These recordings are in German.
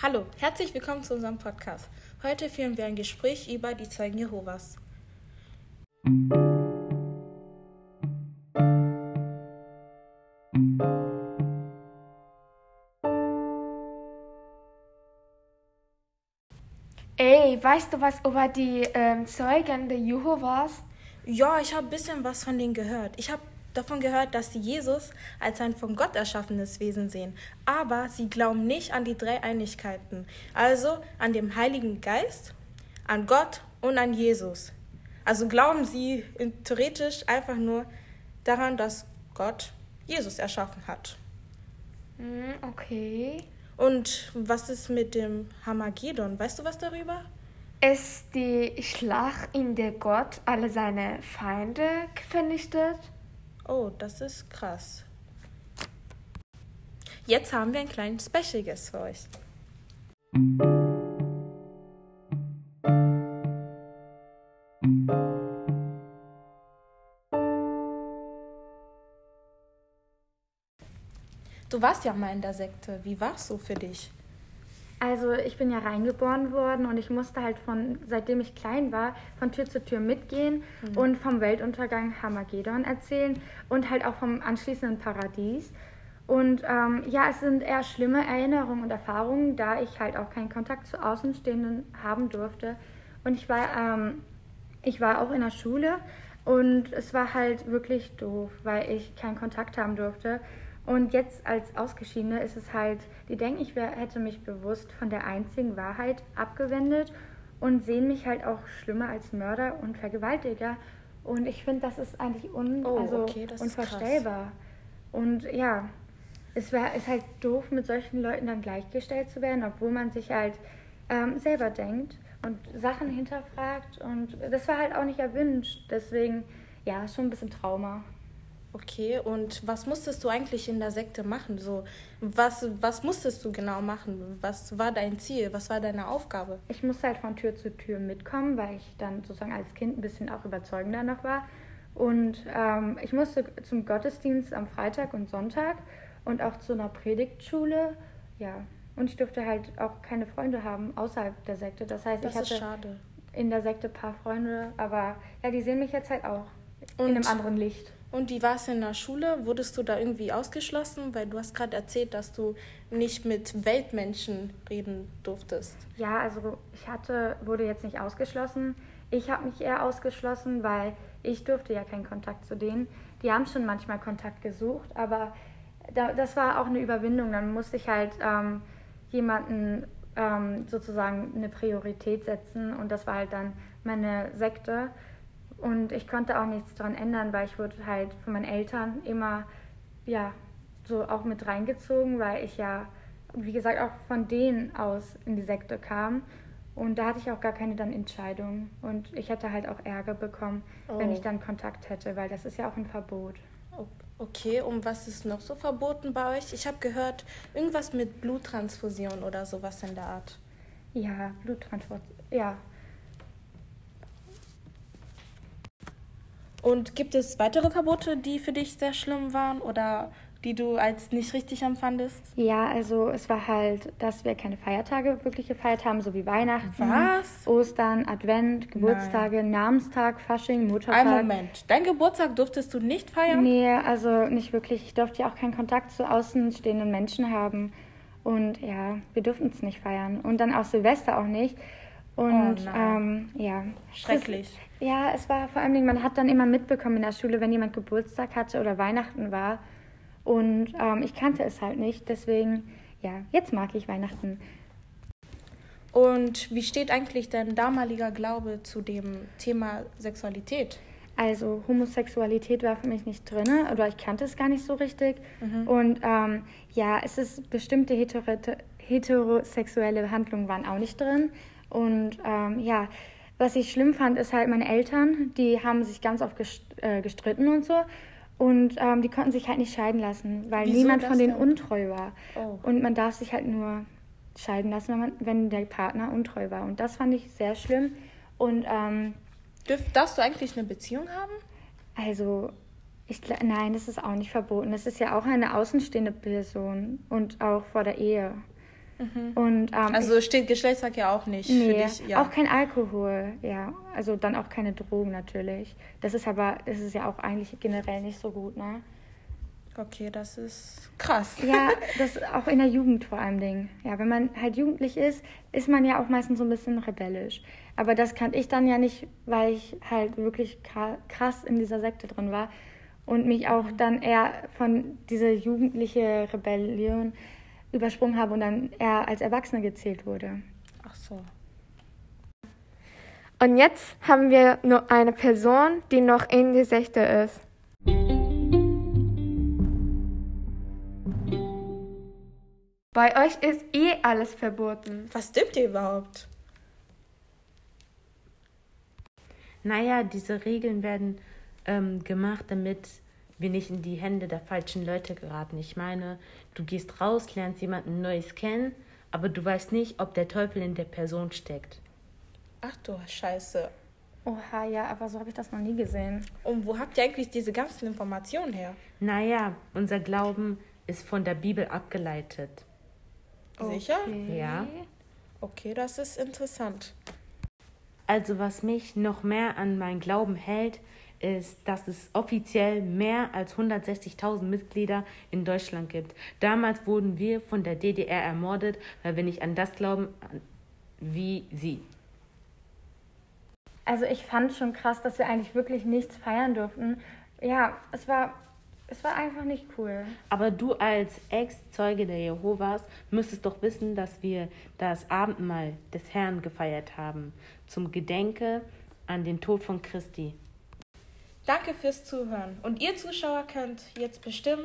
Hallo, herzlich willkommen zu unserem Podcast. Heute führen wir ein Gespräch über die Zeugen Jehovas. Ey, weißt du was über die ähm, Zeugen der Jehovas? Ja, ich habe ein bisschen was von denen gehört. Ich habe davon gehört, dass sie Jesus als ein von Gott erschaffenes Wesen sehen. Aber sie glauben nicht an die drei Einigkeiten. Also an den Heiligen Geist, an Gott und an Jesus. Also glauben sie theoretisch einfach nur daran, dass Gott Jesus erschaffen hat. Hm, okay. Und was ist mit dem Hamagedon? Weißt du was darüber? Ist die Schlacht, in der Gott alle seine Feinde vernichtet? Oh, das ist krass. Jetzt haben wir ein kleines Special Guest für euch. Du warst ja mal in der Sekte. Wie war es so für dich? Also ich bin ja reingeboren worden und ich musste halt von, seitdem ich klein war, von Tür zu Tür mitgehen mhm. und vom Weltuntergang Hamagedon erzählen und halt auch vom anschließenden Paradies. Und ähm, ja, es sind eher schlimme Erinnerungen und Erfahrungen, da ich halt auch keinen Kontakt zu Außenstehenden haben durfte. Und ich war, ähm, ich war auch in der Schule und es war halt wirklich doof, weil ich keinen Kontakt haben durfte. Und jetzt als Ausgeschiedene ist es halt, die denken, ich wär, hätte mich bewusst von der einzigen Wahrheit abgewendet und sehen mich halt auch schlimmer als Mörder und Vergewaltiger. Und ich finde, das ist eigentlich un oh, also okay, unvorstellbar. Und ja, es wär, ist halt doof, mit solchen Leuten dann gleichgestellt zu werden, obwohl man sich halt ähm, selber denkt und Sachen hinterfragt. Und das war halt auch nicht erwünscht. Deswegen, ja, schon ein bisschen Trauma. Okay, und was musstest du eigentlich in der Sekte machen? So, was, was musstest du genau machen? Was war dein Ziel? Was war deine Aufgabe? Ich musste halt von Tür zu Tür mitkommen, weil ich dann sozusagen als Kind ein bisschen auch überzeugender noch war. Und ähm, ich musste zum Gottesdienst am Freitag und Sonntag und auch zu einer Predigtschule. Ja, und ich durfte halt auch keine Freunde haben außerhalb der Sekte. Das heißt, das ich hatte schade. in der Sekte ein paar Freunde, aber ja, die sehen mich jetzt halt auch und, in einem anderen Licht. Und wie war es in der Schule? Wurdest du da irgendwie ausgeschlossen? Weil du hast gerade erzählt, dass du nicht mit Weltmenschen reden durftest. Ja, also ich hatte, wurde jetzt nicht ausgeschlossen. Ich habe mich eher ausgeschlossen, weil ich durfte ja keinen Kontakt zu denen. Die haben schon manchmal Kontakt gesucht, aber da, das war auch eine Überwindung. Dann musste ich halt ähm, jemanden ähm, sozusagen eine Priorität setzen und das war halt dann meine Sekte. Und ich konnte auch nichts daran ändern, weil ich wurde halt von meinen Eltern immer, ja, so auch mit reingezogen, weil ich ja, wie gesagt, auch von denen aus in die Sekte kam. Und da hatte ich auch gar keine dann Entscheidung. Und ich hätte halt auch Ärger bekommen, oh. wenn ich dann Kontakt hätte, weil das ist ja auch ein Verbot. Okay, und was ist noch so verboten bei euch? Ich habe gehört, irgendwas mit Bluttransfusion oder sowas in der Art. Ja, Bluttransfusion, ja, Und gibt es weitere Verbote, die für dich sehr schlimm waren oder die du als nicht richtig empfandest? Ja, also es war halt, dass wir keine Feiertage, wirkliche Feiertage haben, so wie Weihnachten, Was? Ostern, Advent, Geburtstage, Nein. Namenstag, Fasching, Muttertag. Ein Moment, dein Geburtstag durftest du nicht feiern? Nee, also nicht wirklich. Ich durfte ja auch keinen Kontakt zu außenstehenden Menschen haben. Und ja, wir durften es nicht feiern. Und dann auch Silvester auch nicht. Und oh ähm, ja. Schrecklich. Es, ja, es war vor allem, man hat dann immer mitbekommen in der Schule, wenn jemand Geburtstag hatte oder Weihnachten war. Und ähm, ich kannte es halt nicht. Deswegen, ja, jetzt mag ich Weihnachten. Und wie steht eigentlich dein damaliger Glaube zu dem Thema Sexualität? Also Homosexualität war für mich nicht drin oder ich kannte es gar nicht so richtig. Mhm. Und ähm, ja, es ist bestimmte heterosexuelle Behandlungen waren auch nicht drin. Und ähm, ja, was ich schlimm fand, ist halt meine Eltern, die haben sich ganz oft äh, gestritten und so. Und ähm, die konnten sich halt nicht scheiden lassen, weil Wieso niemand von denen denn? untreu war. Oh. Und man darf sich halt nur scheiden lassen, wenn, man, wenn der Partner untreu war. Und das fand ich sehr schlimm. Und ähm, Dürf, darfst du eigentlich eine Beziehung haben? Also, ich, nein, das ist auch nicht verboten. Das ist ja auch eine außenstehende Person und auch vor der Ehe. Und, ähm, Also steht Geschlechtsverkehr auch nicht nee, für dich. Ja. auch kein Alkohol, ja. Also dann auch keine Drogen natürlich. Das ist aber, das ist ja auch eigentlich generell nicht so gut, ne? okay, das ist krass. Ja, das auch in der Jugend vor allem Ding. Ja, wenn man halt jugendlich ist, ist man ja auch meistens so ein bisschen rebellisch. Aber das kannte ich dann ja nicht, weil ich halt wirklich kra- krass in dieser Sekte drin war und mich auch dann eher von dieser jugendliche Rebellion übersprungen habe und dann eher als Erwachsene gezählt wurde. Ach so. Und jetzt haben wir nur eine Person, die noch in die Sekte ist. Bei euch ist eh alles verboten. Was stimmt ihr überhaupt? Naja, diese Regeln werden ähm, gemacht, damit wir nicht in die Hände der falschen Leute geraten. Ich meine, du gehst raus, lernst jemanden Neues kennen, aber du weißt nicht, ob der Teufel in der Person steckt. Ach du Scheiße. Oha, ja, aber so habe ich das noch nie gesehen. Und wo habt ihr eigentlich diese ganzen Informationen her? Naja, unser Glauben ist von der Bibel abgeleitet. Sicher? Ja. Okay, das ist interessant. Also was mich noch mehr an meinen Glauben hält, ist, dass es offiziell mehr als 160.000 Mitglieder in Deutschland gibt. Damals wurden wir von der DDR ermordet, weil wir nicht an das glauben wie sie. Also ich fand schon krass, dass wir eigentlich wirklich nichts feiern durften. Ja, es war, es war einfach nicht cool. Aber du als Ex-Zeuge der Jehovas müsstest doch wissen, dass wir das Abendmahl des Herrn gefeiert haben, zum Gedenke an den Tod von Christi. Danke fürs Zuhören. Und ihr Zuschauer könnt jetzt bestimmen,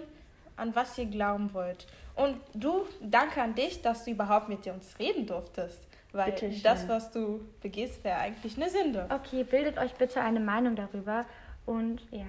an was ihr glauben wollt. Und du, danke an dich, dass du überhaupt mit uns reden durftest. Weil das, was du begehst, wäre eigentlich eine Sünde. Okay, bildet euch bitte eine Meinung darüber und ja.